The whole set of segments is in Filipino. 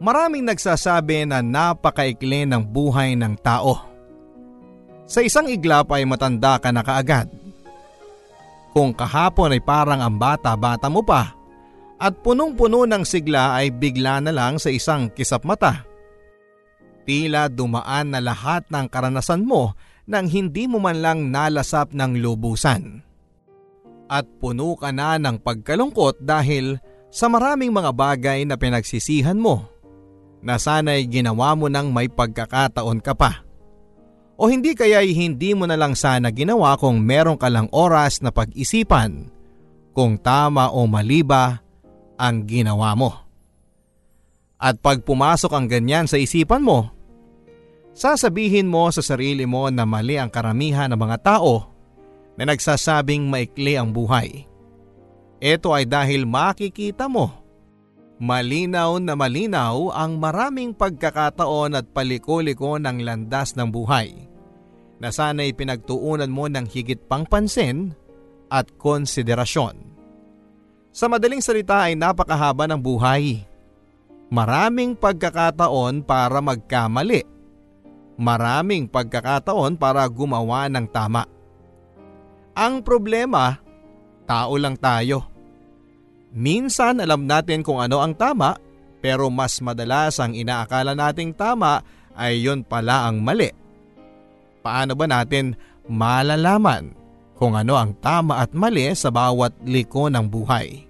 Maraming nagsasabi na napakaikli ng buhay ng tao. Sa isang iglap ay matanda ka na kaagad. Kung kahapon ay parang ang bata-bata mo pa at punong-puno ng sigla ay bigla na lang sa isang kisap mata. Tila dumaan na lahat ng karanasan mo nang hindi mo man lang nalasap ng lubusan. At puno ka na ng pagkalungkot dahil sa maraming mga bagay na pinagsisihan mo na sana'y ginawa mo nang may pagkakataon ka pa. O hindi kaya'y hindi mo na lang sana ginawa kung meron ka lang oras na pag-isipan kung tama o mali ba ang ginawa mo. At pag pumasok ang ganyan sa isipan mo, sasabihin mo sa sarili mo na mali ang karamihan ng mga tao na nagsasabing maikli ang buhay. Ito ay dahil makikita mo Malinaw na malinaw ang maraming pagkakataon at paliko-liko ng landas ng buhay na sana'y pinagtuunan mo ng higit pang pansin at konsiderasyon. Sa madaling salita ay napakahaba ng buhay. Maraming pagkakataon para magkamali. Maraming pagkakataon para gumawa ng tama. Ang problema, tao lang tayo Minsan alam natin kung ano ang tama pero mas madalas ang inaakala nating tama ay yun pala ang mali. Paano ba natin malalaman kung ano ang tama at mali sa bawat liko ng buhay?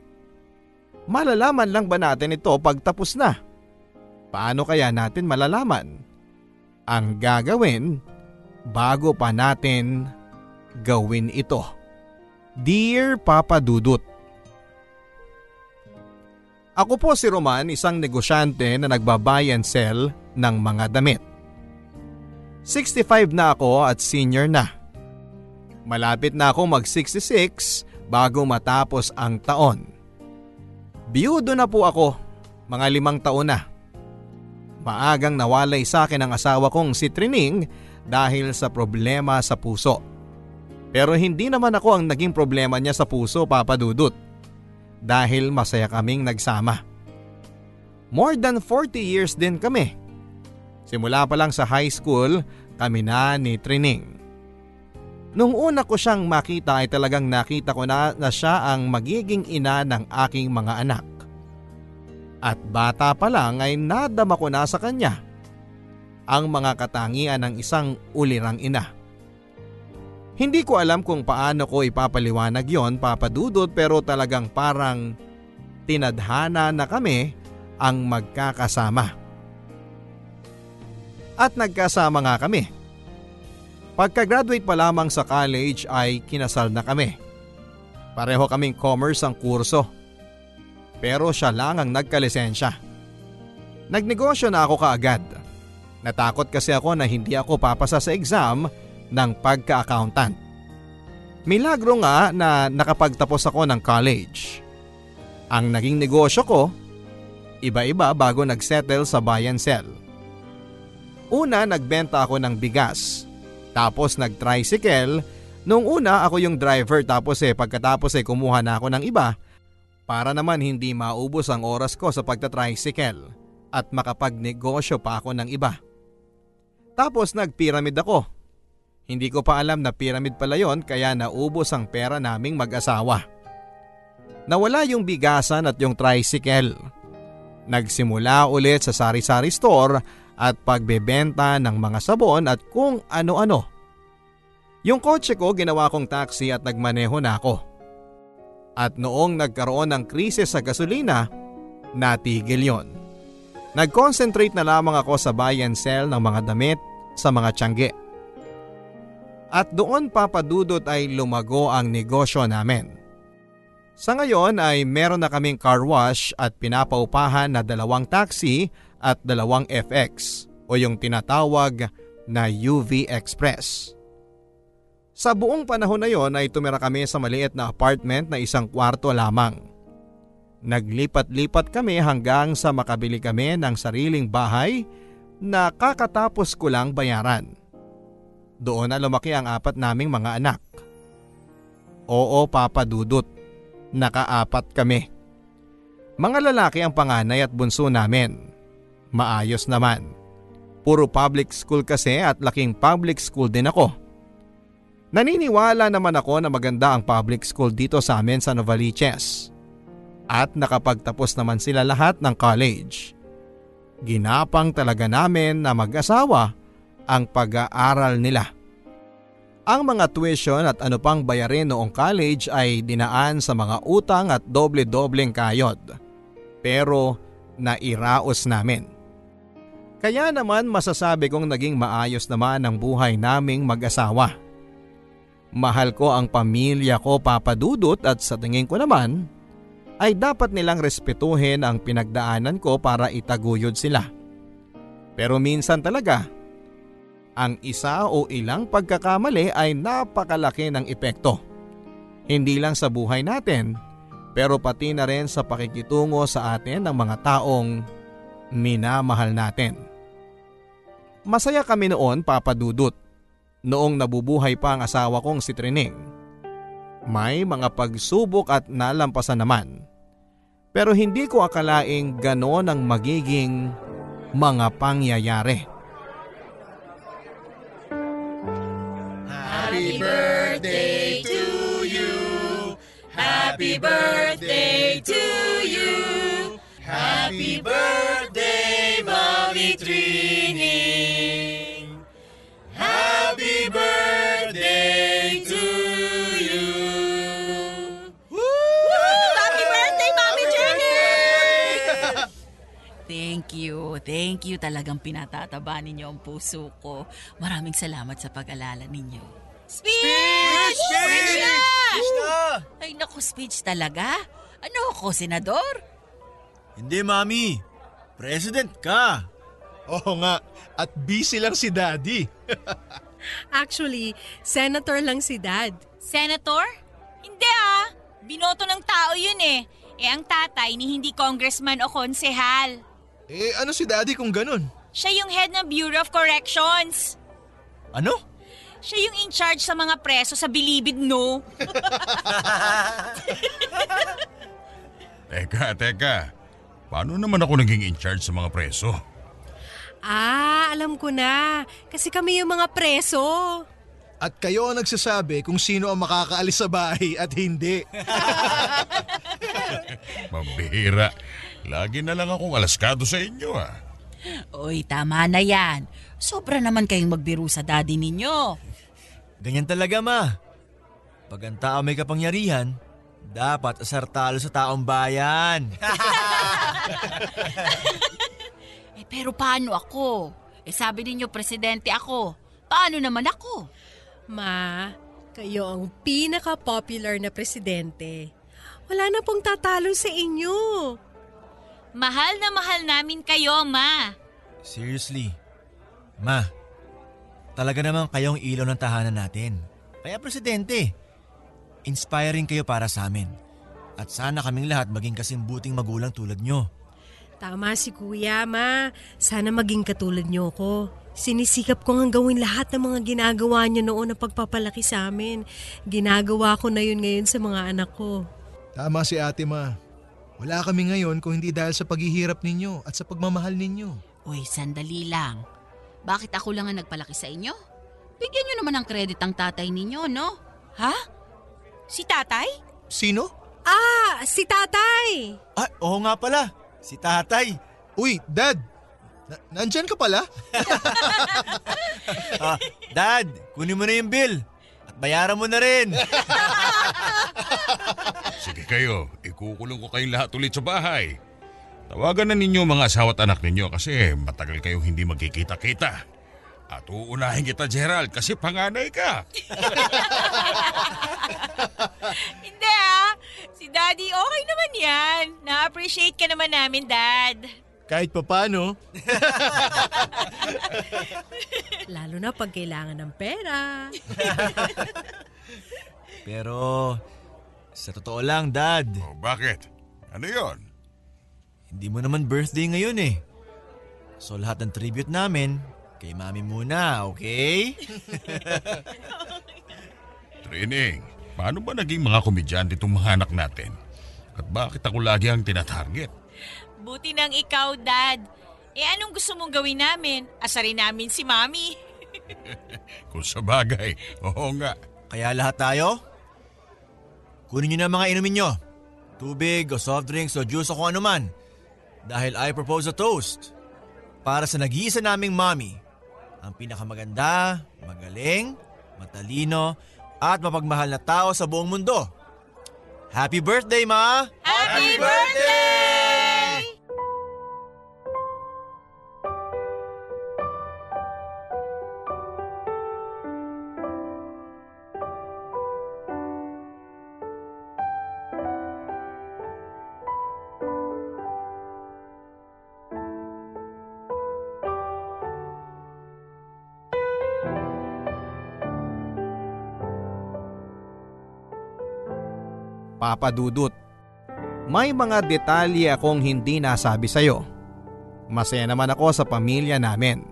Malalaman lang ba natin ito pagtapos na? Paano kaya natin malalaman? Ang gagawin bago pa natin gawin ito. Dear Papa Dudut, ako po si Roman, isang negosyante na nagbabuy and sell ng mga damit. 65 na ako at senior na. Malapit na ako mag 66 bago matapos ang taon. Biyudo na po ako, mga limang taon na. Maagang nawalay sa akin ang asawa kong si Trining dahil sa problema sa puso. Pero hindi naman ako ang naging problema niya sa puso, Papa Dudut dahil masaya kaming nagsama. More than 40 years din kami. Simula pa lang sa high school, kami na ni Trining. Nung una ko siyang makita ay talagang nakita ko na na siya ang magiging ina ng aking mga anak. At bata pa lang ay nadama ko na sa kanya ang mga katangian ng isang ulirang ina. Hindi ko alam kung paano ko ipapaliwanag yon papadudot pero talagang parang tinadhana na kami ang magkakasama. At nagkasama nga kami. Pagka-graduate pa lamang sa college ay kinasal na kami. Pareho kaming commerce ang kurso. Pero siya lang ang nagkalisensya. Nagnegosyo na ako kaagad. Natakot kasi ako na hindi ako papasa sa exam ng pagka-accountant. Milagro nga na nakapagtapos ako ng college. Ang naging negosyo ko, iba-iba bago nagsettle sa buy and sell. Una nagbenta ako ng bigas, tapos nag-tricycle. Nung una ako yung driver tapos eh pagkatapos eh kumuha na ako ng iba para naman hindi maubos ang oras ko sa pagta-tricycle at makapagnegosyo pa ako ng iba. Tapos nag-pyramid ako hindi ko pa alam na pyramid pala yon kaya naubos ang pera naming mag-asawa. Nawala yung bigasan at yung tricycle. Nagsimula ulit sa sari-sari store at pagbebenta ng mga sabon at kung ano-ano. Yung kotse ko ginawa kong taxi at nagmaneho na ako. At noong nagkaroon ng krisis sa gasolina, natigil yon. Nag-concentrate na lamang ako sa buy and sell ng mga damit sa mga tiyangge. At doon papadudot ay lumago ang negosyo namin. Sa ngayon ay meron na kaming car wash at pinapaupahan na dalawang taxi at dalawang FX o yung tinatawag na UV Express. Sa buong panahon na yon ay tumira kami sa maliit na apartment na isang kwarto lamang. Naglipat-lipat kami hanggang sa makabili kami ng sariling bahay na kakatapos ko lang bayaran. Doon na lumaki ang apat naming mga anak. Oo, Papa Dudut. Nakaapat kami. Mga lalaki ang panganay at bunso namin. maayos naman. Puro public school kasi at laking public school din ako. Naniniwala naman ako na maganda ang public school dito sa amin sa Novaliches. At nakapagtapos naman sila lahat ng college. Ginapang talaga namin na mag-asawa ang pag-aaral nila. Ang mga tuition at ano pang bayarin noong college ay dinaan sa mga utang at doble-dobleng kayod. Pero nairaos namin. Kaya naman masasabi kong naging maayos naman ang buhay naming mag-asawa. Mahal ko ang pamilya ko papadudot at sa tingin ko naman ay dapat nilang respetuhin ang pinagdaanan ko para itaguyod sila. Pero minsan talaga, ang isa o ilang pagkakamali ay napakalaki ng epekto. Hindi lang sa buhay natin, pero pati na rin sa pakikitungo sa atin ng mga taong minamahal natin. Masaya kami noon papadudot noong nabubuhay pa ang asawa kong si Trining. May mga pagsubok at nalampasan naman. Pero hindi ko akalaing ganon ang magiging mga pangyayari. Birthday to you. Happy birthday to you. Happy birthday, Mommy Trini. Happy birthday to you. Happy birthday, Mami Jenny! Thank you. Thank you. Talagang pinatataba ninyo ang puso ko. Maraming salamat sa pag-alala ninyo. Speech! Speech! na! Ay, naku, speech talaga? Ano ako, senador? Hindi, Mami. President ka. Oo nga, at busy lang si Daddy. Actually, senator lang si Dad. Senator? Hindi ah. Binoto ng tao yun eh. Eh ang tatay ni hindi congressman o konsehal. Eh ano si Daddy kung ganun? Siya yung head ng Bureau of Corrections. Ano? Siya yung in charge sa mga preso sa Bilibid, no? Teka, teka. Paano naman ako naging in charge sa mga preso? Ah, alam ko na. Kasi kami yung mga preso. At kayo ang nagsasabi kung sino ang makakaalis sa bahay at hindi. Mabihira. Lagi na lang akong alaskado sa inyo ah. Uy, tama na yan. Sobra naman kayong magbiro sa daddy ninyo. Ganyan talaga, Ma. Pag ang tao may kapangyarihan, dapat asar talo sa taong bayan. Eh, pero paano ako? Eh, sabi ninyo, presidente ako. Paano naman ako? Ma, kayo ang pinaka-popular na presidente. Wala na pong tatalo sa inyo. Mahal na mahal namin kayo, ma. Seriously. Ma, talaga naman kayong ilaw ng tahanan natin. Kaya presidente, inspiring kayo para sa amin. At sana kaming lahat maging kasing buting magulang tulad nyo. Tama si Kuya, Ma. Sana maging katulad niyo ko. Sinisikap ko nga gawin lahat ng mga ginagawa niyo noon na pagpapalaki sa amin. Ginagawa ko na yun ngayon sa mga anak ko. Tama si ate ma. Wala kami ngayon kung hindi dahil sa paghihirap ninyo at sa pagmamahal ninyo. Uy, sandali lang. Bakit ako lang ang nagpalaki sa inyo? Bigyan nyo naman ng credit ang tatay ninyo, no? Ha? Si tatay? Sino? Ah, si tatay! Ah, oo nga pala. Si tatay. Uy, Dad! Na- nandyan ka pala? Ah, Dad, kunin mo na yung bill. At bayaran mo na rin. Sige kayo, ikukulong ko kayong lahat ulit sa bahay. Tawagan na ninyo mga asawa at anak ninyo kasi matagal kayong hindi magkikita-kita. At uunahin kita Gerald kasi panganay ka. Hindi ah. Si daddy okay naman yan. Na-appreciate ka naman namin, dad. Kahit papano. Lalo na pag kailangan ng pera. Pero, sa totoo lang, Dad, O bakit? Ano yon? Hindi mo naman birthday ngayon eh. So lahat ng tribute namin, kay Mami muna, okay? Training, paano ba naging mga komedyante itong mga anak natin? At bakit ako lagi ang tinatarget? Buti nang ikaw, dad. Eh anong gusto mong gawin namin? Asarin namin si Mami. Kung sa bagay, oo nga. Kaya lahat tayo? Kunin niyo na mga inumin nyo. Tubig o soft drinks o juice o kung ano man. Dahil I propose a toast. Para sa nag-iisa naming mommy. Ang pinakamaganda, magaling, matalino, at mapagmahal na tao sa buong mundo. Happy birthday, Ma! Happy birthday! Papadudot. May mga detalye akong hindi nasabi sa'yo. Masaya naman ako sa pamilya namin.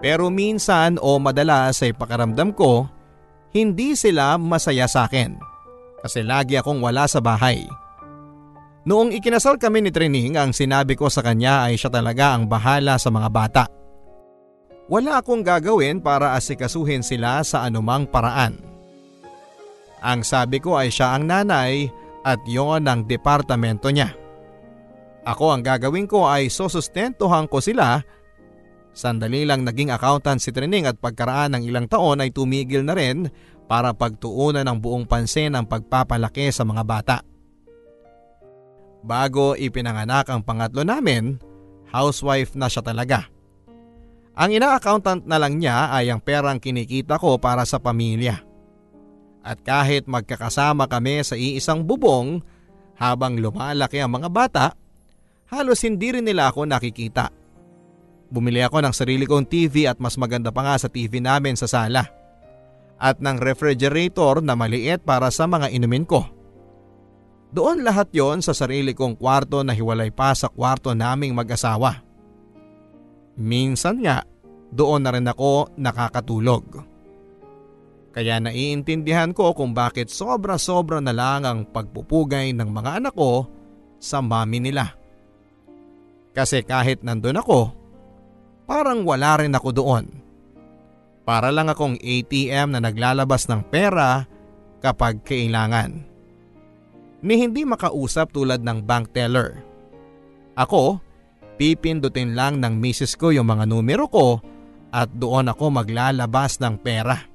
Pero minsan o madalas ay pakaramdam ko, hindi sila masaya sa akin. Kasi lagi akong wala sa bahay. Noong ikinasal kami ni Trining, ang sinabi ko sa kanya ay siya talaga ang bahala sa mga bata. Wala akong gagawin para asikasuhin sila sa anumang paraan. Ang sabi ko ay siya ang nanay at yon ang departamento niya. Ako ang gagawin ko ay susustentuhan ko sila. Sandali lang naging accountant si Trining at pagkaraan ng ilang taon ay tumigil na rin para pagtuunan ng buong pansin ang pagpapalaki sa mga bata. Bago ipinanganak ang pangatlo namin, housewife na siya talaga. Ang ina-accountant na lang niya ay ang perang kinikita ko para sa pamilya. At kahit magkakasama kami sa iisang bubong habang lumalaki ang mga bata, halos hindi rin nila ako nakikita. Bumili ako ng sarili kong TV at mas maganda pa nga sa TV namin sa sala. At ng refrigerator na maliit para sa mga inumin ko. Doon lahat yon sa sarili kong kwarto na hiwalay pa sa kwarto naming mag-asawa. Minsan nga, doon na rin ako nakakatulog. Kaya naiintindihan ko kung bakit sobra-sobra na lang ang pagpupugay ng mga anak ko sa mami nila. Kasi kahit nandun ako, parang wala rin ako doon. Para lang akong ATM na naglalabas ng pera kapag kailangan ni hindi makausap tulad ng bank teller. Ako, pipindutin lang ng misis ko yung mga numero ko at doon ako maglalabas ng pera.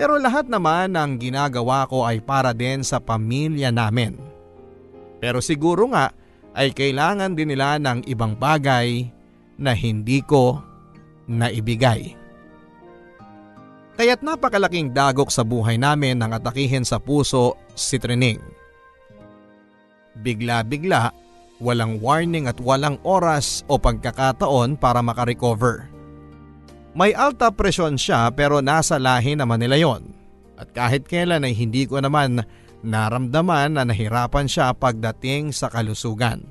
Pero lahat naman ng ginagawa ko ay para din sa pamilya namin. Pero siguro nga ay kailangan din nila ng ibang bagay na hindi ko naibigay. Kaya't napakalaking dagok sa buhay namin nang atakihin sa puso si Trining. Bigla-bigla, walang warning at walang oras o pagkakataon para makarecover. May alta presyon siya pero nasa lahi naman nila yon. At kahit kailan ay hindi ko naman naramdaman na nahirapan siya pagdating sa kalusugan.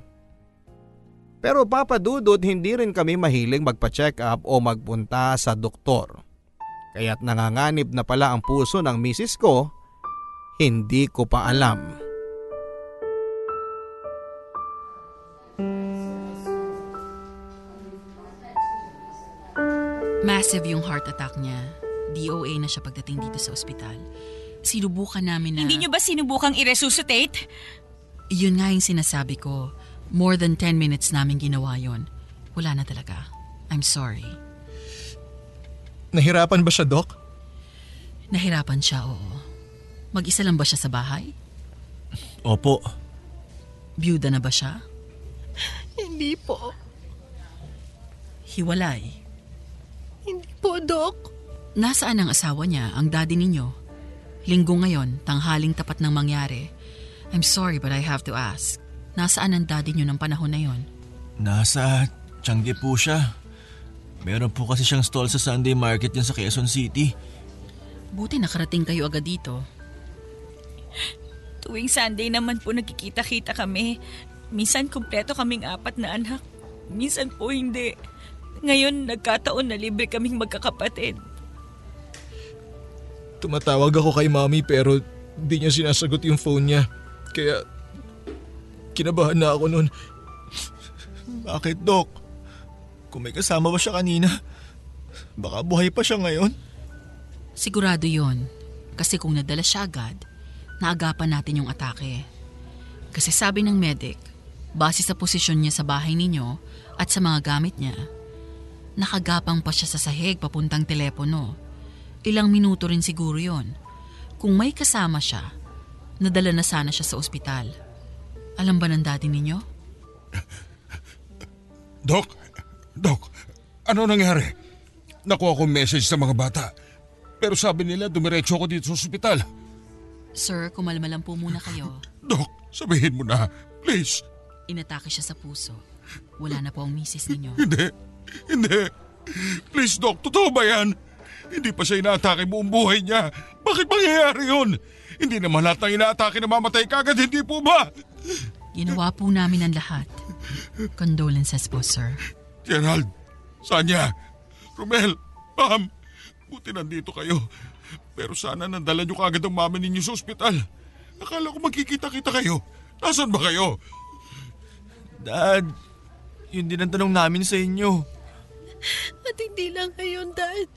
Pero papadudod hindi rin kami mahiling magpa-check up o magpunta sa doktor. Kaya't nanganganib na pala ang puso ng misis ko, hindi ko pa alam. Massive yung heart attack niya. DOA na siya pagdating dito sa ospital. Sinubukan namin na... Hindi nyo ba sinubukang i-resuscitate? Yun nga yung sinasabi ko. More than 10 minutes namin ginawa yon. Wala na talaga. I'm sorry. Nahirapan ba siya, Doc? Nahirapan siya, oo. Mag-isa lang ba siya sa bahay? Opo. Byuda na ba siya? Hindi po. Hiwalay. Hindi po, Doc. Nasaan ang asawa niya, ang daddy ninyo? Linggo ngayon, tanghaling tapat ng mangyari. I'm sorry but I have to ask. Nasaan ang daddy niyo ng panahon na yon? Nasa Tiangge po siya. Meron po kasi siyang stall sa Sunday market yan sa Quezon City. Buti nakarating kayo agad dito. Tuwing Sunday naman po nagkikita-kita kami. Minsan kumpleto kaming apat na anak. Minsan po hindi. Ngayon nagkataon na libre kaming magkakapatid. Tumatawag ako kay Mami pero di niya sinasagot yung phone niya. Kaya kinabahan na ako noon. Bakit, Dok? Kung may kasama ba siya kanina, baka buhay pa siya ngayon. Sigurado yon. Kasi kung nadala siya agad, naagapan natin yung atake. Kasi sabi ng medic, base sa posisyon niya sa bahay ninyo at sa mga gamit niya, nakagapang pa siya sa sahig papuntang telepono. Ilang minuto rin siguro yon. Kung may kasama siya, nadala na sana siya sa ospital. Alam ba ng daddy ninyo? Dok, Dok, ano nangyari? Nakuha ko message sa mga bata. Pero sabi nila dumiretso ako dito sa ospital. Sir, kumalma lang po muna kayo. Dok, sabihin mo na. Please. Inatake siya sa puso. Wala na po ang misis ninyo. Hindi. Hindi. Please, Dok. Totoo ba yan? Hindi pa siya inaatake buong buhay niya. Bakit mangyayari yun? Hindi naman lahat ng inaatake na mamatay kagad, hindi po ba? Ginawa po namin ang lahat. Condolences po, sir. Gerald, Sanya, Romel, Pam, buti nandito kayo. Pero sana nandala niyo kagad ang mama ninyo sa ospital. Akala ko magkikita-kita kayo. Nasaan ba kayo? Dad, yun din ang tanong namin sa inyo. At hindi lang ngayon, Dad.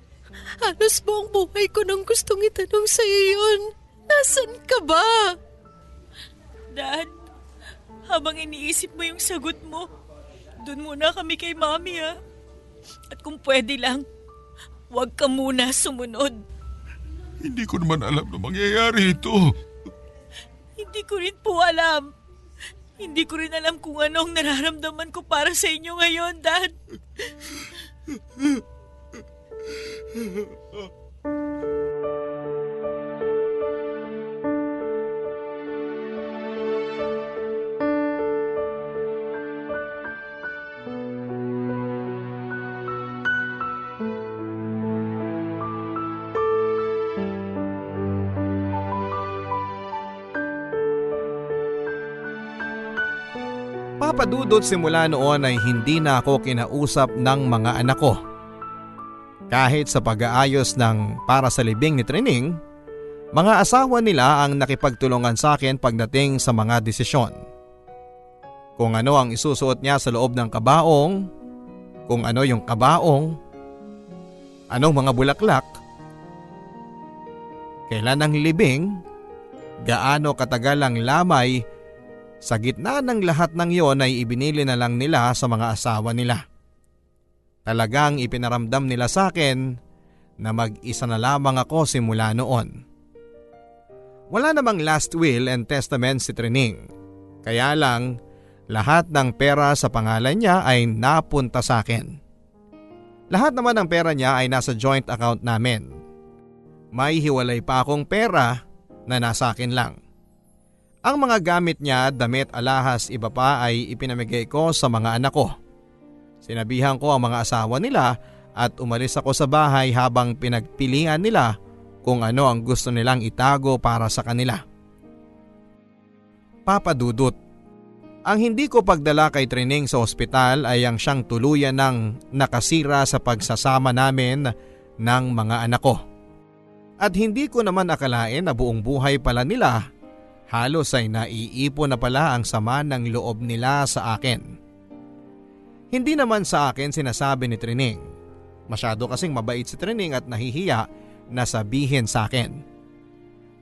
Halos buong buhay ko nang gustong itanong sa iyo yun. Nasaan ka ba? Dad, habang iniisip mo yung sagot mo, doon muna kami kay Mami ha. At kung pwede lang, huwag ka muna sumunod. Hindi ko naman alam na mangyayari ito. Hindi ko rin po alam. Hindi ko rin alam kung anong nararamdaman ko para sa inyo ngayon, Dad. 嗯嗯嗯嗯 Papadudot simula noon ay hindi na ako kinausap ng mga anak ko. Kahit sa pag-aayos ng para sa libing ni Trining, mga asawa nila ang nakipagtulungan sa akin pagdating sa mga desisyon. Kung ano ang isusuot niya sa loob ng kabaong, kung ano yung kabaong, anong mga bulaklak, kailan ang libing, gaano katagal ang lamay sa gitna ng lahat ng iyon ay ibinili na lang nila sa mga asawa nila. Talagang ipinaramdam nila sa akin na mag-isa na lamang ako simula noon. Wala namang last will and testament si Trining. Kaya lang, lahat ng pera sa pangalan niya ay napunta sa akin. Lahat naman ng pera niya ay nasa joint account namin. May hiwalay pa akong pera na nasa akin lang. Ang mga gamit niya, damit, alahas, iba pa ay ipinamigay ko sa mga anak ko. Sinabihan ko ang mga asawa nila at umalis ako sa bahay habang pinagpilian nila kung ano ang gusto nilang itago para sa kanila. Papadudot, ang hindi ko pagdala kay Trining sa ospital ay ang siyang tuluyan ng nakasira sa pagsasama namin ng mga anak ko. At hindi ko naman akalain na buong buhay pala nila halos ay naiipon na pala ang sama ng loob nila sa akin. Hindi naman sa akin sinasabi ni Trining. Masyado kasing mabait si Trining at nahihiya na sabihin sa akin.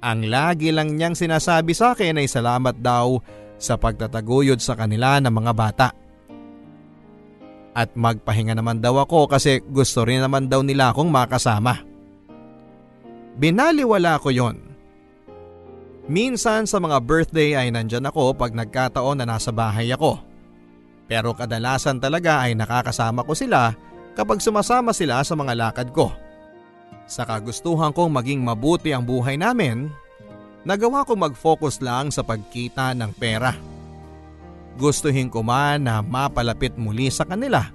Ang lagi lang niyang sinasabi sa akin ay salamat daw sa pagtataguyod sa kanila ng mga bata. At magpahinga naman daw ako kasi gusto rin naman daw nila akong makasama. Binaliwala ko yon. Minsan sa mga birthday ay nandyan ako pag nagkataon na nasa bahay ako. Pero kadalasan talaga ay nakakasama ko sila kapag sumasama sila sa mga lakad ko. Sa kagustuhan kong maging mabuti ang buhay namin, nagawa ko mag-focus lang sa pagkita ng pera. Gustuhin ko man na mapalapit muli sa kanila.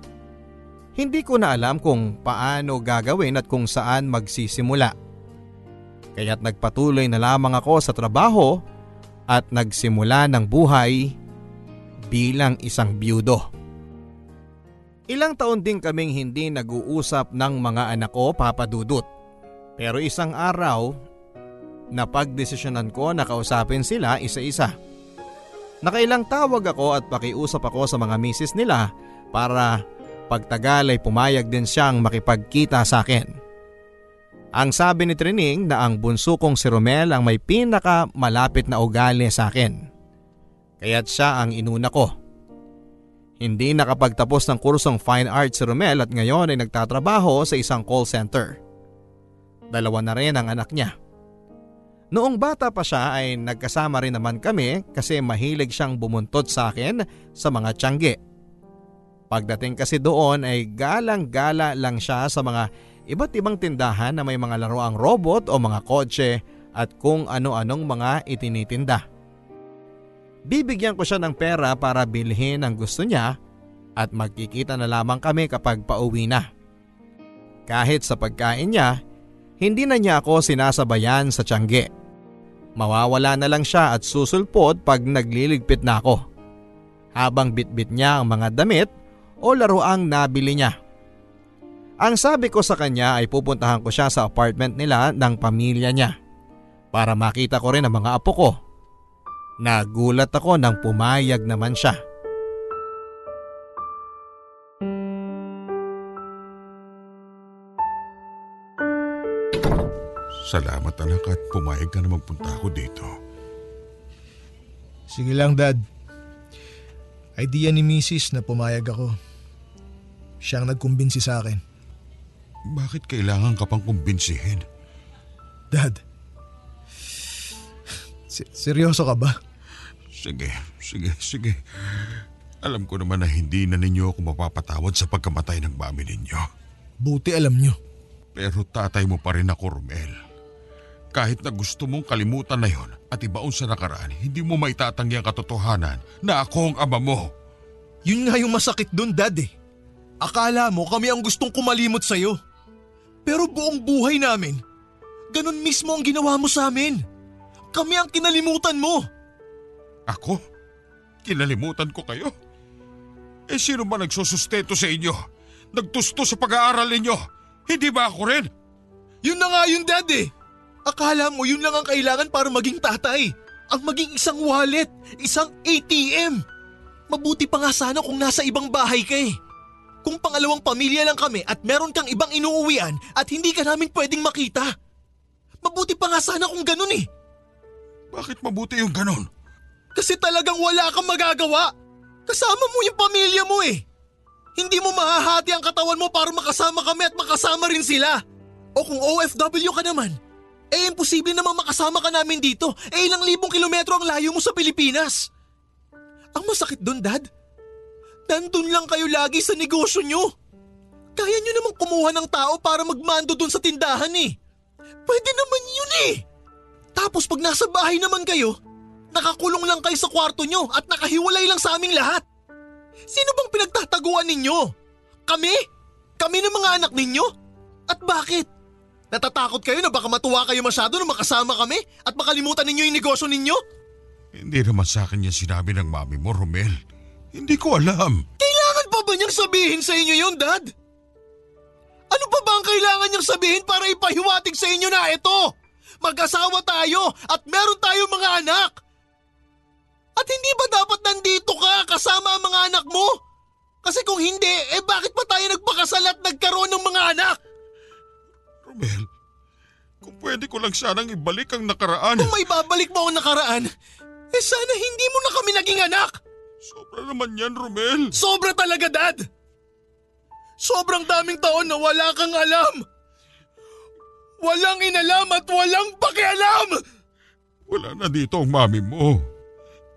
Hindi ko na alam kung paano gagawin at kung saan magsisimula. Kaya't nagpatuloy na lamang ako sa trabaho at nagsimula ng buhay bilang isang byudo. Ilang taon din kaming hindi nag-uusap ng mga anak ko papadudot. Pero isang araw, napagdesisyonan ko na kausapin sila isa-isa. Nakailang tawag ako at pakiusap ako sa mga misis nila para pagtagal ay pumayag din siyang makipagkita sa akin. Ang sabi ni Trining na ang bunso kong si Romel ang may pinaka malapit na ugali sa akin. Kaya't siya ang inuna ko. Hindi nakapagtapos ng kursong fine arts si Romel at ngayon ay nagtatrabaho sa isang call center. Dalawa na rin ang anak niya. Noong bata pa siya ay nagkasama rin naman kami kasi mahilig siyang bumuntot sa akin sa mga tiyangge. Pagdating kasi doon ay galang-gala lang siya sa mga iba't ibang tindahan na may mga laruang robot o mga kotse at kung ano-anong mga itinitinda. Bibigyan ko siya ng pera para bilhin ang gusto niya at magkikita na lamang kami kapag pauwi na. Kahit sa pagkain niya, hindi na niya ako sinasabayan sa tiyangge. Mawawala na lang siya at susulpot pag nagliligpit na ako. Habang bitbit niya ang mga damit o laruang nabili niya. Ang sabi ko sa kanya ay pupuntahan ko siya sa apartment nila ng pamilya niya para makita ko rin ang mga apo ko. Nagulat ako nang pumayag naman siya. Salamat anak at pumayag ka na magpunta ako dito. Sige lang dad. Idea ni Mrs. na pumayag ako. Siyang nagkumbinsi sa akin. Bakit kailangan ka pang kumbinsihin? Dad. Se- seryoso ka ba? Sige, sige, sige. Alam ko naman na hindi na ninyo ako mapapatawad sa pagkamatay ng mami ninyo. Buti alam nyo. Pero tatay mo pa rin ako, Romel. Kahit na gusto mong kalimutan na yon at ibaon sa nakaraan, hindi mo maitatanggi ang katotohanan na ako ang ama mo. Yun nga yung masakit doon dad eh. Akala mo kami ang gustong kumalimot sa'yo. Pero buong buhay namin, ganun mismo ang ginawa mo sa amin. Kami ang kinalimutan mo. Ako? Kinalimutan ko kayo? Eh sino ba nagsusustento sa inyo? Nagtusto sa pag-aaral ninyo? Hindi ba ako rin? Yun na nga yun dad eh. Akala mo yun lang ang kailangan para maging tatay. Ang maging isang wallet, isang ATM. Mabuti pa nga sana kung nasa ibang bahay ka eh. Kung pangalawang pamilya lang kami at meron kang ibang inuuwian at hindi ka namin pwedeng makita. Mabuti pa nga sana kung ganun eh. Bakit mabuti yung ganon? Kasi talagang wala kang magagawa. Kasama mo yung pamilya mo eh. Hindi mo mahahati ang katawan mo para makasama kami at makasama rin sila. O kung OFW ka naman, eh imposible namang makasama ka namin dito. Eh ilang libong kilometro ang layo mo sa Pilipinas. Ang masakit doon, Dad. Nandun lang kayo lagi sa negosyo nyo. Kaya nyo namang kumuha ng tao para magmando doon sa tindahan eh. Pwede naman yun eh. Tapos pag nasa bahay naman kayo, nakakulong lang kayo sa kwarto nyo at nakahiwalay lang sa aming lahat. Sino bang pinagtataguan ninyo? Kami? Kami ng mga anak ninyo? At bakit? Natatakot kayo na baka matuwa kayo masyado na makasama kami at makalimutan ninyo yung negosyo ninyo? Hindi naman sa akin yan sinabi ng mami mo, Romel. Hindi ko alam. Kailangan pa ba niyang sabihin sa inyo yun, Dad? Ano pa ba ang kailangan niyang sabihin para ipahiwatig sa inyo na ito? Mag-asawa tayo at meron tayong mga anak. At hindi ba dapat nandito ka kasama ang mga anak mo? Kasi kung hindi, eh bakit pa tayo nagpakasal at nagkaroon ng mga anak? Romel, kung pwede ko lang sanang ibalik ang nakaraan. Kung may babalik mo ang nakaraan, eh sana hindi mo na kami naging anak. Sobra naman yan, Romel. Sobra talaga, Dad! Sobrang daming taon na wala kang alam! Walang inalam at walang pakialam! Wala na dito ang mami mo.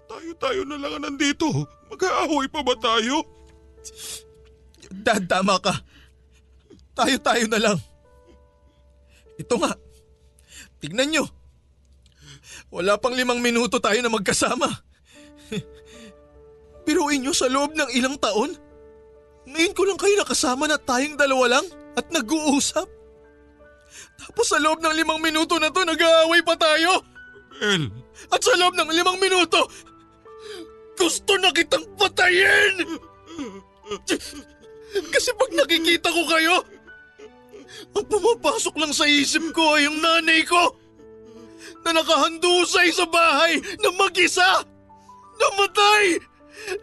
Tayo-tayo na lang ang nandito. Mag-aaway pa ba tayo? Dad, tama ka. Tayo-tayo na lang. Ito nga. Tignan nyo. Wala pang limang minuto tayo na magkasama. Biruin nyo sa loob ng ilang taon. Ngayon ko lang kayo nakasama na tayong dalawa lang at nag-uusap. Tapos sa loob ng limang minuto na to, nag-aaway pa tayo. El, At sa loob ng limang minuto, gusto na kitang patayin! Kasi pag nakikita ko kayo, ang pumapasok lang sa isip ko ay yung nanay ko na nakahandusay sa bahay na mag-isa, namatay,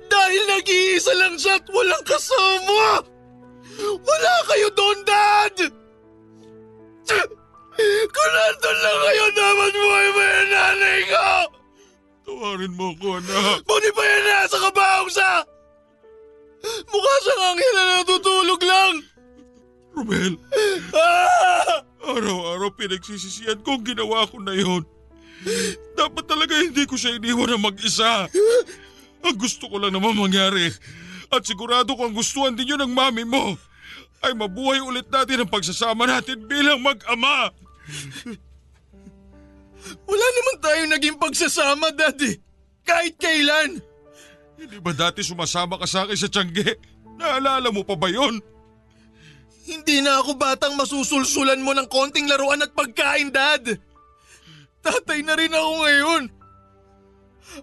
Dahil nag-iisa lang siya at walang kasama! Wala kayo doon, Dad! Kung nandun lang kayo, dapat buhay mo yung nanay ko! Tawarin mo ko, anak. Buti pa yan nasa kabaong sa... Mukha siyang anghel na natutulog lang! Romel, Ah! araw-araw pinagsisisihan ko ang ginawa ko na yon. Dapat talaga hindi ko siya iniwan na mag-isa. Ang gusto ko lang naman mangyari at sigurado ko ang gustuhan din yun ng mami mo ay mabuhay ulit natin ang pagsasama natin bilang mag-ama. Wala naman tayo naging pagsasama, Daddy. Kahit kailan. Hindi ba dati sumasama ka sa akin sa Tiangge? Naalala mo pa ba yon? Hindi na ako batang masusulsulan mo ng konting laruan at pagkain, Dad. Tatay na rin ako ngayon.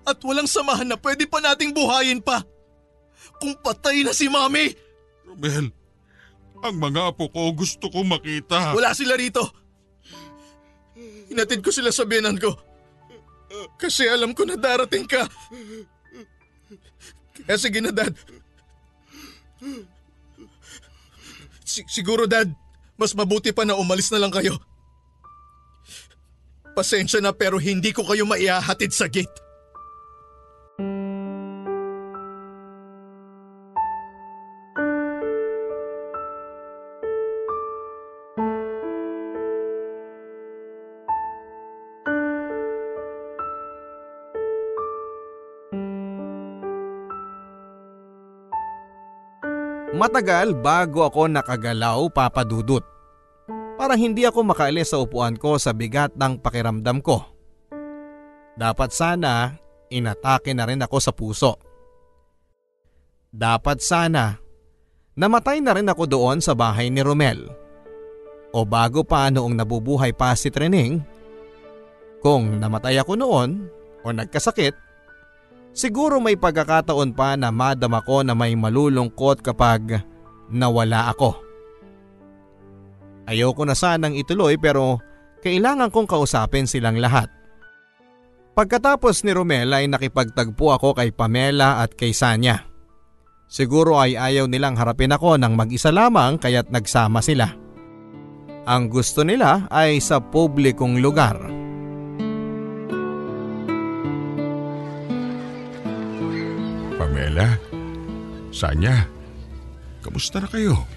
At walang samahan na pwede pa nating buhayin pa. Kung patay na si Mami, Romel, ang mga apo ko gusto kong makita. wala sila rito. Hinatid ko sila sa biyanan ko. Kasi alam ko na darating ka. Kaya sige na, Dad. Si- siguro, Dad, mas mabuti pa na umalis na lang kayo. Pasensya na pero hindi ko kayo maihahatid sa gate. Matagal bago ako nakagalaw papadudot. Parang hindi ako makaalis sa upuan ko sa bigat ng pakiramdam ko. Dapat sana inatake na rin ako sa puso. Dapat sana namatay na rin ako doon sa bahay ni Romel. O bago pa noong nabubuhay pa si Trening, kung namatay ako noon o nagkasakit, Siguro may pagkakataon pa na madama ko na may malulungkot kapag nawala ako. Ayoko na sanang ituloy pero kailangan kong kausapin silang lahat. Pagkatapos ni Romel ay nakipagtagpo ako kay Pamela at kay Sanya. Siguro ay ayaw nilang harapin ako ng mag-isa lamang kaya't nagsama sila. Ang gusto nila ay sa publikong lugar. Pamela, Sanya, kamusta na kayo?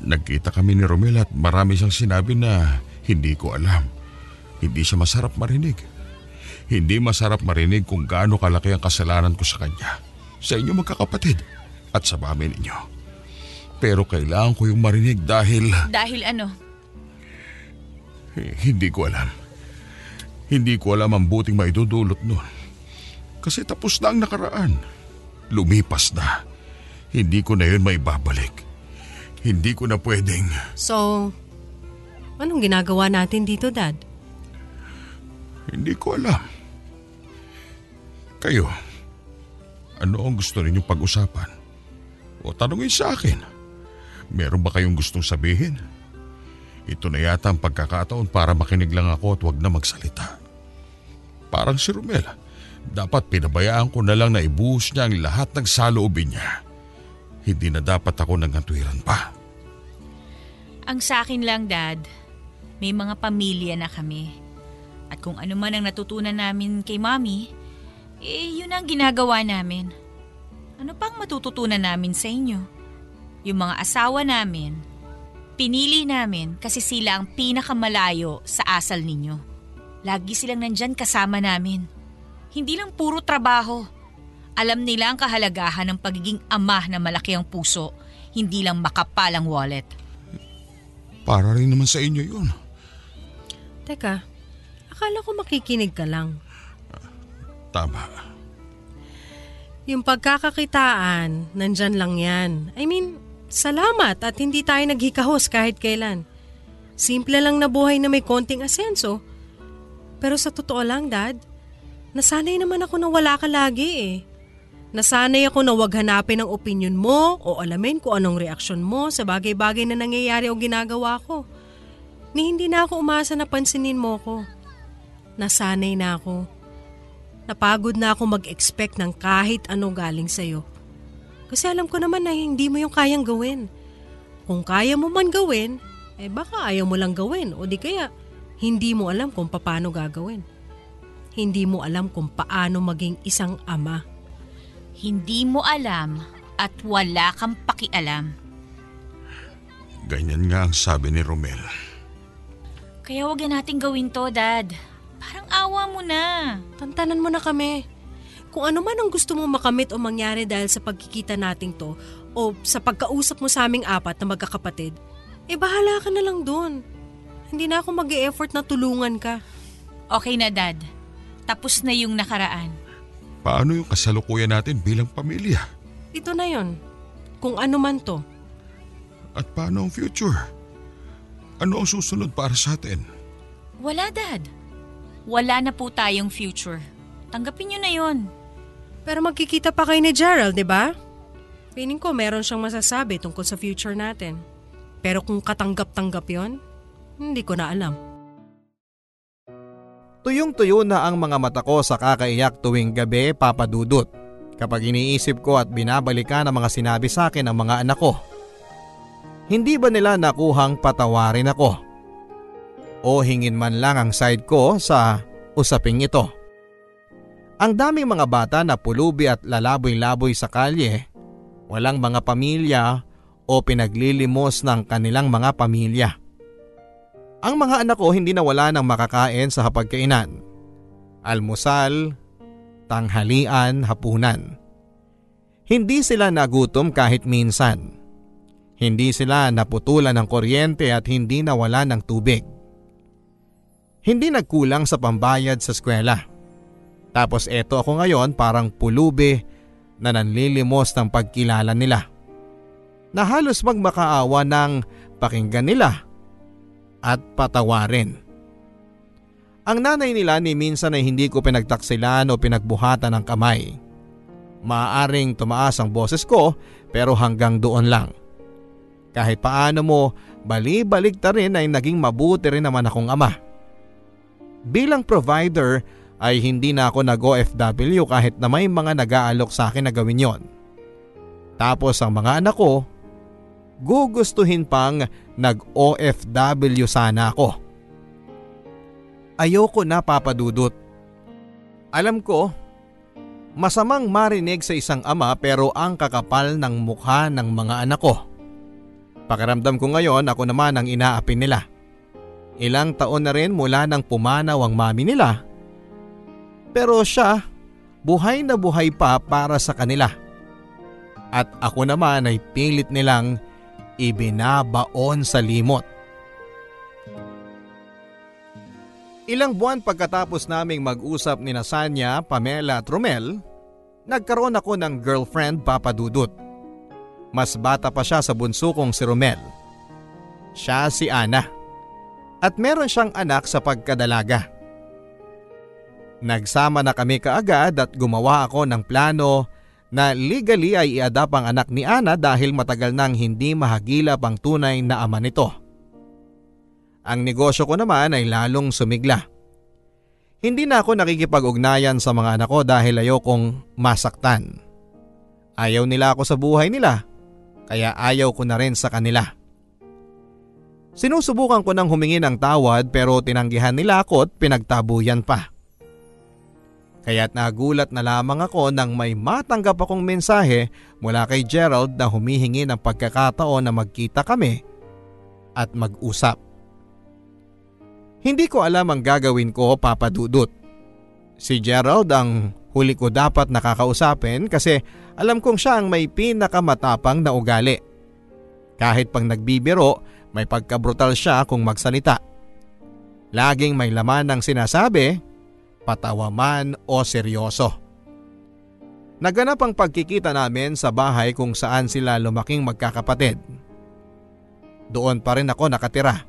Nagkita kami ni Romel at marami siyang sinabi na hindi ko alam. Hindi siya masarap marinig. Hindi masarap marinig kung gaano kalaki ang kasalanan ko sa kanya, sa inyo magkakapatid at sa mami ninyo. Pero kailangan ko yung marinig dahil Dahil ano? hindi ko alam. Hindi ko alam ang buting maidudulot nun. Kasi tapos na ang nakaraan. Lumipas na. Hindi ko na yun maibabalik. Hindi ko na pwedeng... So, anong ginagawa natin dito, Dad? Hindi ko alam. Kayo, ano ang gusto ninyong pag-usapan? O tanungin sa akin. Meron ba kayong gustong sabihin? Ito na yata ang pagkakataon para makinig lang ako at wag na magsalita. Parang si Romel, dapat pinabayaan ko na lang na ibuhos niya ang lahat ng saloobin niya. Hindi na dapat ako nangatwiran pa. Ang sa akin lang, Dad, may mga pamilya na kami. At kung ano man ang natutunan namin kay Mami, eh yun ang ginagawa namin. Ano pang matututunan namin sa inyo? Yung mga asawa namin, pinili namin kasi sila ang pinakamalayo sa asal ninyo. Lagi silang nandyan kasama namin. Hindi lang puro trabaho. Alam nila ang kahalagahan ng pagiging ama na malaki ang puso, hindi lang makapal ang wallet. Para rin naman sa inyo yun. Teka, akala ko makikinig ka lang. Tama. Yung pagkakakitaan, nandyan lang yan. I mean, salamat at hindi tayo naghikahos kahit kailan. Simple lang na buhay na may konting asenso. Pero sa totoo lang, Dad, nasanay naman ako na wala ka lagi eh. Nasanay ako na wag hanapin ang opinion mo o alamin kung anong reaksyon mo sa bagay-bagay na nangyayari o ginagawa ko. Ni hindi na ako umasa na pansinin mo ko. Nasanay na ako. Napagod na ako mag-expect ng kahit ano galing sa'yo. Kasi alam ko naman na hindi mo yung kayang gawin. Kung kaya mo man gawin, eh baka ayaw mo lang gawin o di kaya hindi mo alam kung paano gagawin. Hindi mo alam kung paano maging isang ama. Hindi mo alam at wala kang pakialam. Ganyan nga ang sabi ni Romel. Kaya wag na natin gawin to, Dad. Parang awa mo na. Tantanan mo na kami. Kung ano man ang gusto mo makamit o mangyari dahil sa pagkikita nating to o sa pagkausap mo sa aming apat na magkakapatid, eh bahala ka na lang doon. Hindi na ako mag effort na tulungan ka. Okay na, Dad. Tapos na yung nakaraan. Paano yung kasalukuyan natin bilang pamilya? Ito na yon. Kung ano man to. At paano ang future? Ano ang susunod para sa atin? Wala, Dad. Wala na po tayong future. Tanggapin nyo na yon. Pero magkikita pa kayo ni Gerald, di ba? Piling ko meron siyang masasabi tungkol sa future natin. Pero kung katanggap-tanggap yon, hindi ko na alam. Tuyong-tuyo na ang mga mata ko sa kakaiyak tuwing gabi papadudot kapag iniisip ko at binabalikan ang mga sinabi sa akin ng mga anak ko. Hindi ba nila nakuhang patawarin ako? O hingin man lang ang side ko sa usaping ito? Ang daming mga bata na pulubi at lalaboy-laboy sa kalye, walang mga pamilya o pinaglilimos ng kanilang mga pamilya. Ang mga anak ko hindi nawala ng makakain sa hapagkainan. Almusal, tanghalian, hapunan. Hindi sila nagutom kahit minsan. Hindi sila naputulan ng kuryente at hindi nawala ng tubig. Hindi nagkulang sa pambayad sa eskwela. Tapos eto ako ngayon parang pulubi na nanlilimos ng pagkilala nila. Na halos magmakaawa ng pakinggan nila at patawarin. Ang nanay nila ni minsan ay hindi ko pinagtaksilan o pinagbuhatan ng kamay. Maaring tumaas ang boses ko pero hanggang doon lang. Kahit paano mo, bali-balik ta rin ay naging mabuti rin naman akong ama. Bilang provider ay hindi na ako nag-OFW kahit na may mga nag-aalok sa akin na gawin yon. Tapos ang mga anak ko, gugustuhin pang nag-OFW sana ako. Ayoko na papadudot. Alam ko, masamang marinig sa isang ama pero ang kakapal ng mukha ng mga anak ko. Pakiramdam ko ngayon ako naman ang inaapin nila. Ilang taon na rin mula nang pumanaw ang mami nila. Pero siya, buhay na buhay pa para sa kanila. At ako naman ay pilit nilang ibinabaon sa limot. Ilang buwan pagkatapos naming mag-usap ni Nasanya, Pamela at Romel, nagkaroon ako ng girlfriend papadudot. Mas bata pa siya sa bunso kong si Romel. Siya si Ana. At meron siyang anak sa pagkadalaga. Nagsama na kami kaagad at gumawa ako ng plano na legally ay iadap ang anak ni Ana dahil matagal nang hindi mahagilap ang tunay na ama nito. Ang negosyo ko naman ay lalong sumigla. Hindi na ako nakikipag-ugnayan sa mga anak ko dahil ayokong masaktan. Ayaw nila ako sa buhay nila, kaya ayaw ko na rin sa kanila. Sinusubukan ko nang humingi ng tawad pero tinanggihan nila ako at pinagtabuyan pa. Kaya't nagulat na lamang ako nang may matanggap akong mensahe mula kay Gerald na humihingi ng pagkakataon na magkita kami at mag-usap. Hindi ko alam ang gagawin ko papadudot. Si Gerald ang huli ko dapat nakakausapin kasi alam kong siya ang may pinakamatapang na ugali. Kahit pang nagbibiro, may pagkabrutal siya kung magsalita. Laging may laman ng sinasabi, patawa man o seryoso. Naganap ang pagkikita namin sa bahay kung saan sila lumaking magkakapatid. Doon pa rin ako nakatira.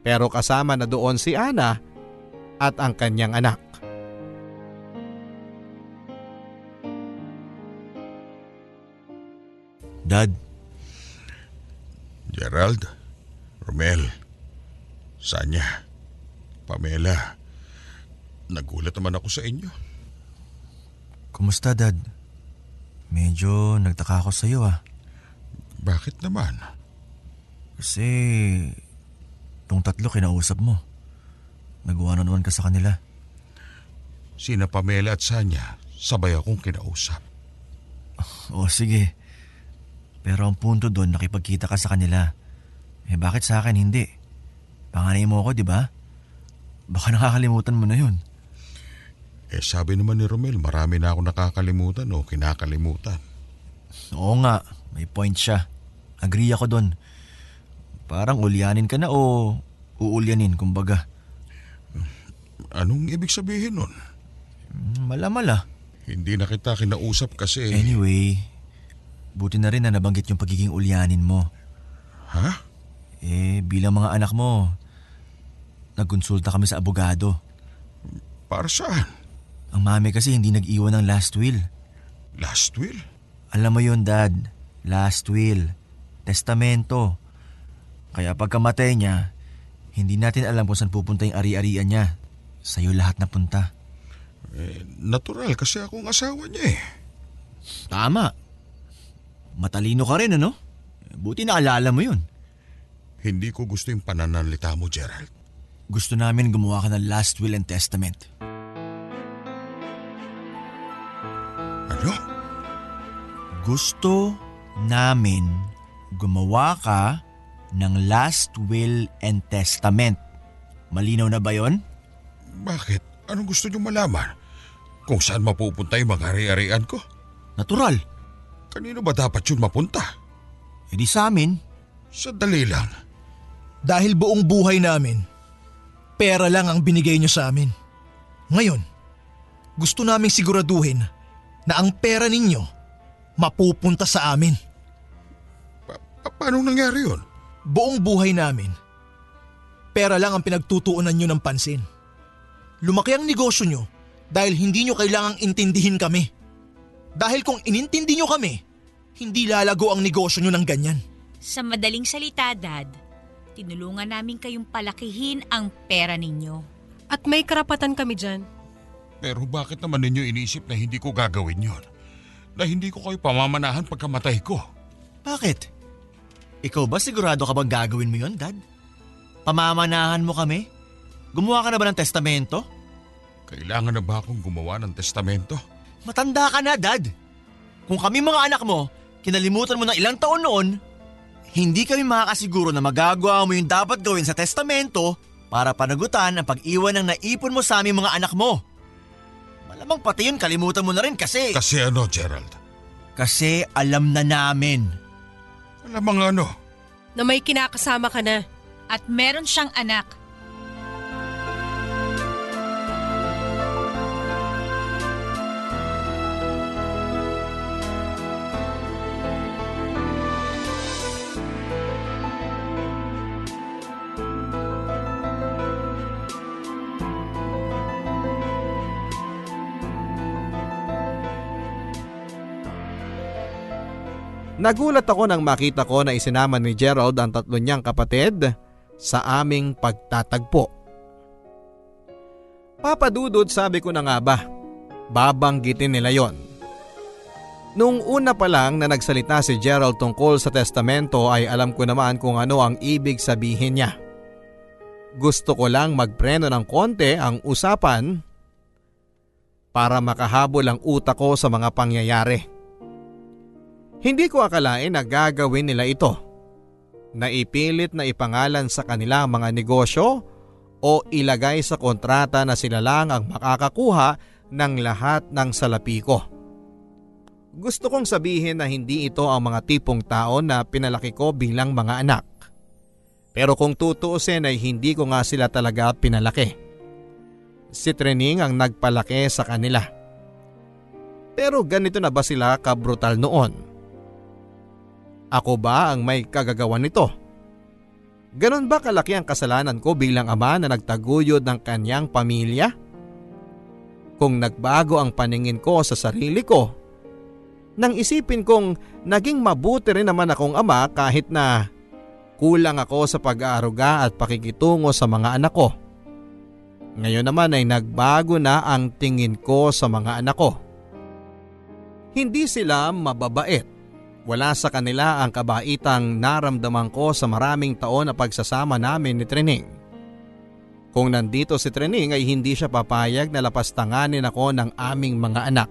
Pero kasama na doon si Ana at ang kanyang anak. Dad, Gerald, Romel, Sanya, Pamela, nagulat naman ako sa inyo. Kumusta, Dad? Medyo nagtaka ako sa iyo ah. Bakit naman? Kasi tong tatlo kinausap mo. Nag-one-on-one ka sa kanila. Sina Pamela at Sanya, sabay akong kinausap. Oo, sige. Pero ang punto doon, nakipagkita ka sa kanila. Eh bakit sa akin hindi? Panganay mo ako, di ba? Baka nakakalimutan mo na yun. Eh sabi naman ni Romel, marami na ako nakakalimutan o kinakalimutan. Oo nga, may point siya. Agree ako doon. Parang ulyanin ka na o uulyanin, kumbaga. Anong ibig sabihin nun? Hmm, Mala-mala. Hindi na kita kinausap kasi... Anyway, buti na rin na nabanggit yung pagiging ulyanin mo. Ha? Eh, bilang mga anak mo, nagkonsulta kami sa abogado. Para saan? Ang mami kasi hindi nag-iwan ng last will. Last will? Alam mo yun, Dad. Last will. Testamento. Kaya pagkamatay niya, hindi natin alam kung saan pupunta yung ari-arian niya. Sa'yo lahat na punta. Eh, natural kasi ako ang asawa niya eh. Tama. Matalino ka rin, ano? Buti naalala mo yun. Hindi ko gusto yung pananalita mo, Gerald. Gusto namin gumawa ka ng last will and testament. Gusto namin gumawa ka ng last will and testament. Malinaw na ba yon? Bakit? Anong gusto niyo malaman? Kung saan mapupunta yung mga ari-arian ko? Natural. Kanino ba dapat yun mapunta? E di sa amin. Sandali lang. Dahil buong buhay namin, pera lang ang binigay niyo sa amin. Ngayon, gusto naming siguraduhin na ang pera ninyo mapupunta sa amin. Pa- pa- paano nangyari yun? Buong buhay namin, pera lang ang pinagtutuunan nyo ng pansin. Lumaki ang negosyo nyo dahil hindi nyo kailangang intindihin kami. Dahil kung inintindi nyo kami, hindi lalago ang negosyo nyo ng ganyan. Sa madaling salita, Dad, tinulungan namin kayong palakihin ang pera ninyo. At may karapatan kami dyan. Pero bakit naman ninyo iniisip na hindi ko gagawin yon? Na hindi ko kayo pamamanahan pagkamatay ko? Bakit? Ikaw ba sigurado ka bang gagawin mo yon, Dad? Pamamanahan mo kami? Gumawa ka na ba ng testamento? Kailangan na ba akong gumawa ng testamento? Matanda ka na, Dad. Kung kami mga anak mo, kinalimutan mo ng ilang taon noon, hindi kami makakasiguro na magagawa mo yung dapat gawin sa testamento para panagutan ang pag-iwan ng naipon mo sa aming mga anak mo. Malamang pati yun kalimutan mo na rin kasi... Kasi ano, Gerald? Kasi alam na namin. Alam mga ano? Na may kinakasama ka na. At meron siyang anak. Nagulat ako nang makita ko na isinama ni Gerald ang tatlo niyang kapatid sa aming pagtatagpo. Papadudod sabi ko na nga ba, babanggitin nila yon. Nung una pa lang na nagsalita si Gerald tungkol sa testamento ay alam ko naman kung ano ang ibig sabihin niya. Gusto ko lang magpreno ng konti ang usapan para makahabol ang utak ko sa mga pangyayari. Hindi ko akalain na gagawin nila ito. Naipilit na ipangalan sa kanila ang mga negosyo o ilagay sa kontrata na sila lang ang makakakuha ng lahat ng salapi ko. Gusto kong sabihin na hindi ito ang mga tipong tao na pinalaki ko bilang mga anak. Pero kung tutuusin ay hindi ko nga sila talaga pinalaki. Si Trening ang nagpalaki sa kanila. Pero ganito na ba sila kabrutal noon? Ako ba ang may kagagawan nito? Ganon ba kalaki ang kasalanan ko bilang ama na nagtaguyod ng kanyang pamilya? Kung nagbago ang paningin ko sa sarili ko, nang isipin kong naging mabuti rin naman akong ama kahit na kulang ako sa pag-aaruga at pakikitungo sa mga anak ko. Ngayon naman ay nagbago na ang tingin ko sa mga anak ko. Hindi sila mababait. Wala sa kanila ang kabaitang naramdaman ko sa maraming taon na pagsasama namin ni Trining. Kung nandito si Trining ay hindi siya papayag na lapastanganin ako ng aming mga anak.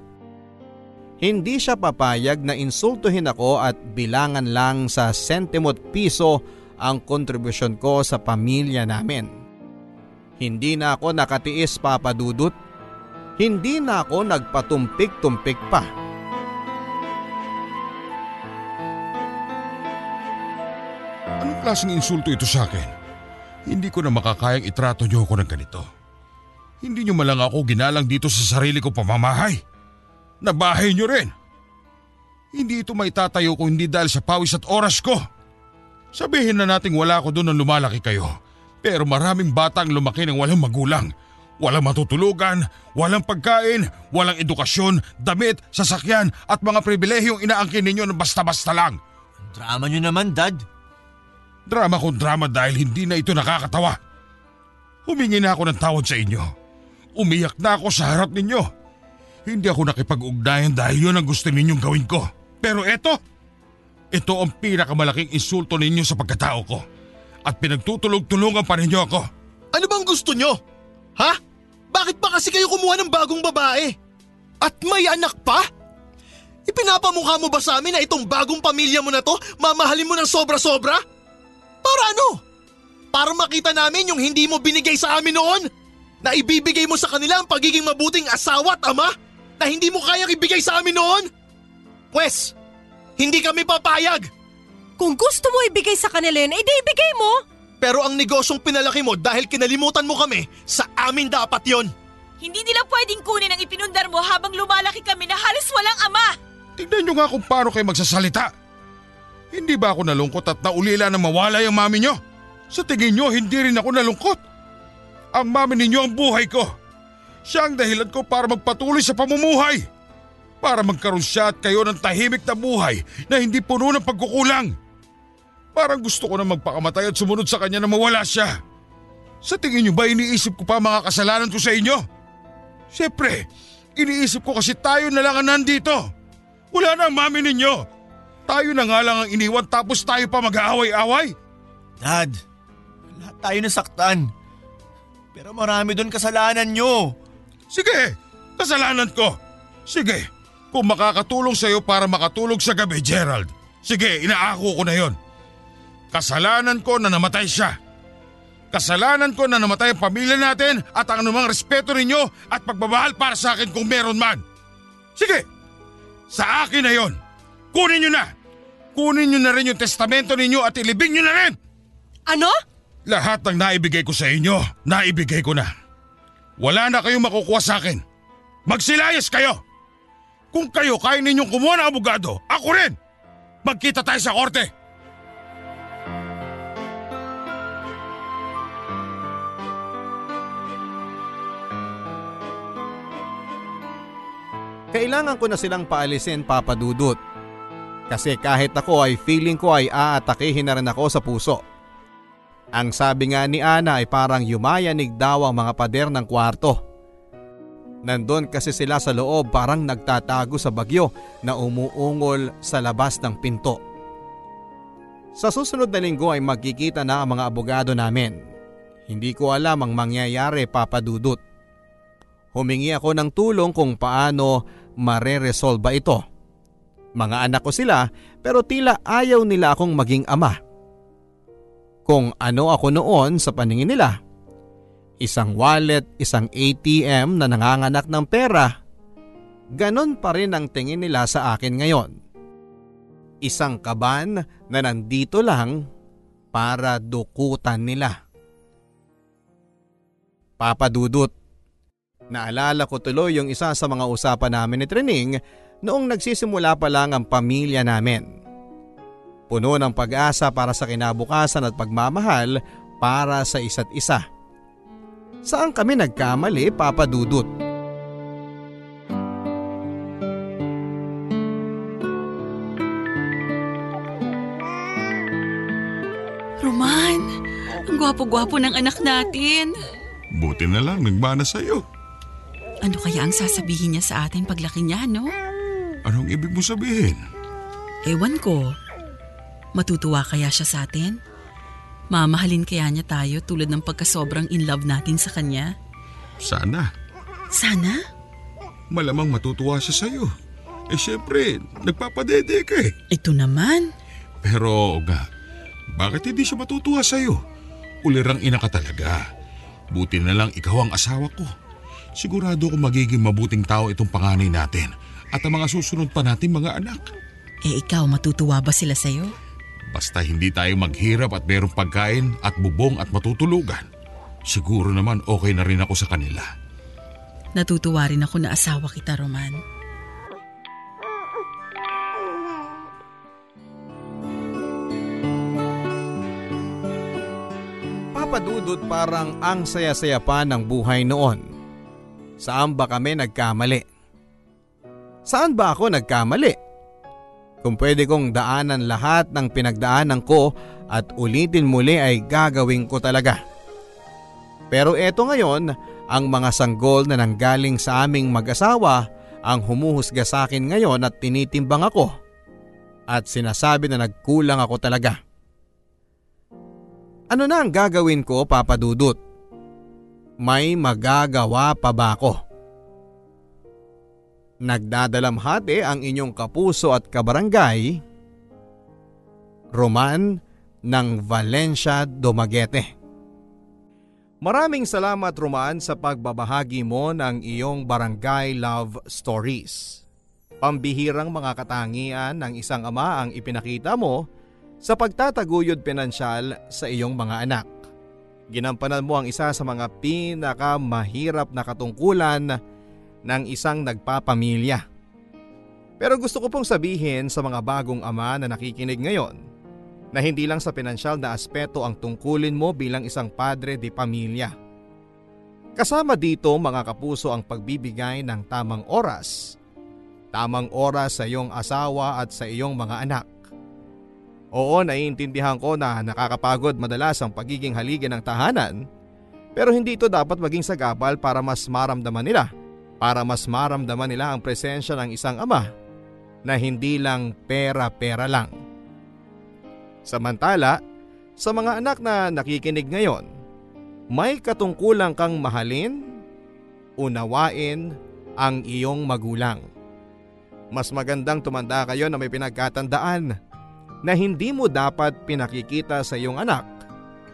Hindi siya papayag na insultuhin ako at bilangan lang sa sentimot piso ang kontribusyon ko sa pamilya namin. Hindi na ako nakatiis papadudot. Hindi na ako nagpatumpik-tumpik pa. Anong klaseng insulto ito sa akin? Hindi ko na makakayang itrato niyo ako ng ganito. Hindi niyo malang ako ginalang dito sa sarili ko pamamahay. Na bahay niyo rin. Hindi ito may tatayo ko hindi dahil sa pawis at oras ko. Sabihin na nating wala ako doon nang lumalaki kayo. Pero maraming bata ang lumaki ng walang magulang. Walang matutulugan, walang pagkain, walang edukasyon, damit, sasakyan at mga pribilehiyong inaangkin ninyo ng basta-basta lang. Drama nyo naman, Dad. Drama kung drama dahil hindi na ito nakakatawa. Humingi na ako ng tawad sa inyo. Umiyak na ako sa harap ninyo. Hindi ako nakipag-ugnayan dahil yun ang gusto ninyong gawin ko. Pero eto, ito ang pinakamalaking insulto ninyo sa pagkatao ko. At pinagtutulog-tulungan pa ninyo ako. Ano bang gusto nyo? Ha? Bakit ba kasi kayo kumuha ng bagong babae? At may anak pa? Ipinapamukha mo ba sa amin na itong bagong pamilya mo na to, mamahalin mo ng sobra-sobra? Para ano? Para makita namin yung hindi mo binigay sa amin noon? Na ibibigay mo sa kanila ang pagiging mabuting asawa at ama? Na hindi mo kayang ibigay sa amin noon? Pwes, hindi kami papayag. Kung gusto mo ibigay sa kanila yun, edi ibigay mo. Pero ang negosyong pinalaki mo dahil kinalimutan mo kami, sa amin dapat yon. Hindi nila pwedeng kunin ang ipinundar mo habang lumalaki kami na halos walang ama. Tignan nyo nga kung paano kayo magsasalita. Hindi ba ako nalungkot at naulila na mawala yung mami nyo? Sa tingin nyo, hindi rin ako nalungkot. Ang mami ninyo ang buhay ko. Siya ang dahilan ko para magpatuloy sa pamumuhay. Para magkaroon siya at kayo ng tahimik na buhay na hindi puno ng pagkukulang. Parang gusto ko na magpakamatay at sumunod sa kanya na mawala siya. Sa tingin niyo ba iniisip ko pa mga kasalanan ko sa inyo? Siyempre, iniisip ko kasi tayo na lang ang nandito. Wala na ang mami ninyo. Tayo na nga lang ang iniwan tapos tayo pa mag-aaway-away. Dad, lahat tayo nasaktan. Pero marami doon kasalanan nyo. Sige, kasalanan ko. Sige, kung makakatulong sa'yo para makatulog sa gabi, Gerald. Sige, inaako ko na yon. Kasalanan ko na namatay siya. Kasalanan ko na namatay ang pamilya natin at ang anumang respeto ninyo at pagmamahal para sa akin kung meron man. Sige, sa akin na yon. Kunin nyo na. Kunin nyo na rin yung testamento ninyo at ilibing nyo na rin. Ano? Lahat ng naibigay ko sa inyo, naibigay ko na. Wala na kayong makukuha sa akin. Magsilayas kayo! Kung kayo kaya ninyong kumuha ng abogado, ako rin! Magkita tayo sa korte! Kailangan ko na silang paalisin papadudot. Kasi kahit ako ay feeling ko ay aatakihin na rin ako sa puso. Ang sabi nga ni Ana ay parang yumayanig daw ang mga pader ng kwarto. Nandun kasi sila sa loob parang nagtatago sa bagyo na umuungol sa labas ng pinto. Sa susunod na linggo ay magkikita na ang mga abogado namin. Hindi ko alam ang mangyayari papadudot. Humingi ako ng tulong kung paano mareresolba ito. Mga anak ko sila pero tila ayaw nila akong maging ama. Kung ano ako noon sa paningin nila. Isang wallet, isang ATM na nanganganak ng pera. Ganon pa rin ang tingin nila sa akin ngayon. Isang kaban na nandito lang para dukutan nila. Papadudot, Naalala ko tuloy yung isa sa mga usapan namin ni Trining noong nagsisimula pa lang ang pamilya namin. Puno ng pag-asa para sa kinabukasan at pagmamahal para sa isa't isa. Saan kami nagkamali, Papa Dudut? Roman, ang gwapo-gwapo ng anak natin. Buti na lang, nagmana sa'yo. Ano kaya ang sasabihin niya sa atin paglaki niya, no? Anong ibig mo sabihin? Ewan ko. Matutuwa kaya siya sa atin? Mamahalin kaya niya tayo tulad ng pagkasobrang in love natin sa kanya? Sana. Sana? Malamang matutuwa siya sa'yo. Eh syempre, nagpapadede ka eh. Ito naman. Pero nga, bakit hindi siya matutuwa sa'yo? Ulirang ina ka talaga. Buti na lang ikaw ang asawa ko. Sigurado ko magiging mabuting tao itong panganay natin at ang mga susunod pa natin mga anak. Eh ikaw, matutuwa ba sila sa'yo? Basta hindi tayo maghirap at merong pagkain at bubong at matutulugan. Siguro naman okay na rin ako sa kanila. Natutuwa rin ako na asawa kita, Roman. Papadudot parang ang saya-saya pa ng buhay noon. Saan ba kami nagkamali? Saan ba ako nagkamali? Kung pwede kong daanan lahat ng pinagdaanan ko at ulitin muli ay gagawin ko talaga. Pero eto ngayon, ang mga sanggol na nanggaling sa aming mag-asawa ang humuhusga sa akin ngayon at tinitimbang ako. At sinasabi na nagkulang ako talaga. Ano na ang gagawin ko, Papa Dudut? May magagawa pa ba ako? Nagdadalamhati ang inyong kapuso at kabarangay, Roman ng Valencia Dumaguete. Maraming salamat Roman sa pagbabahagi mo ng iyong barangay love stories. Pambihirang mga katangian ng isang ama ang ipinakita mo sa pagtataguyod pinansyal sa iyong mga anak. Ginampanan mo ang isa sa mga pinakamahirap na katungkulan ng isang nagpapamilya. Pero gusto ko pong sabihin sa mga bagong ama na nakikinig ngayon na hindi lang sa pinansyal na aspeto ang tungkulin mo bilang isang padre de pamilya. Kasama dito mga kapuso ang pagbibigay ng tamang oras. Tamang oras sa iyong asawa at sa iyong mga anak. Oo, naiintindihan ko na nakakapagod madalas ang pagiging haligi ng tahanan. Pero hindi ito dapat maging sagabal para mas maramdaman nila. Para mas maramdaman nila ang presensya ng isang ama na hindi lang pera-pera lang. Samantala, sa mga anak na nakikinig ngayon, may katungkulang kang mahalin, unawain ang iyong magulang. Mas magandang tumanda kayo na may pinagkatandaan na hindi mo dapat pinakikita sa iyong anak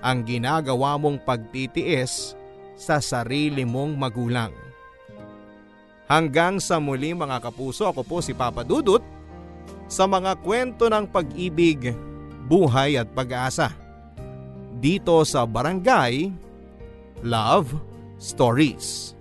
ang ginagawa mong pagtitiis sa sarili mong magulang. Hanggang sa muli mga kapuso, ako po si Papa Dudut sa mga kwento ng pag-ibig, buhay at pag-asa. Dito sa Barangay Love Stories.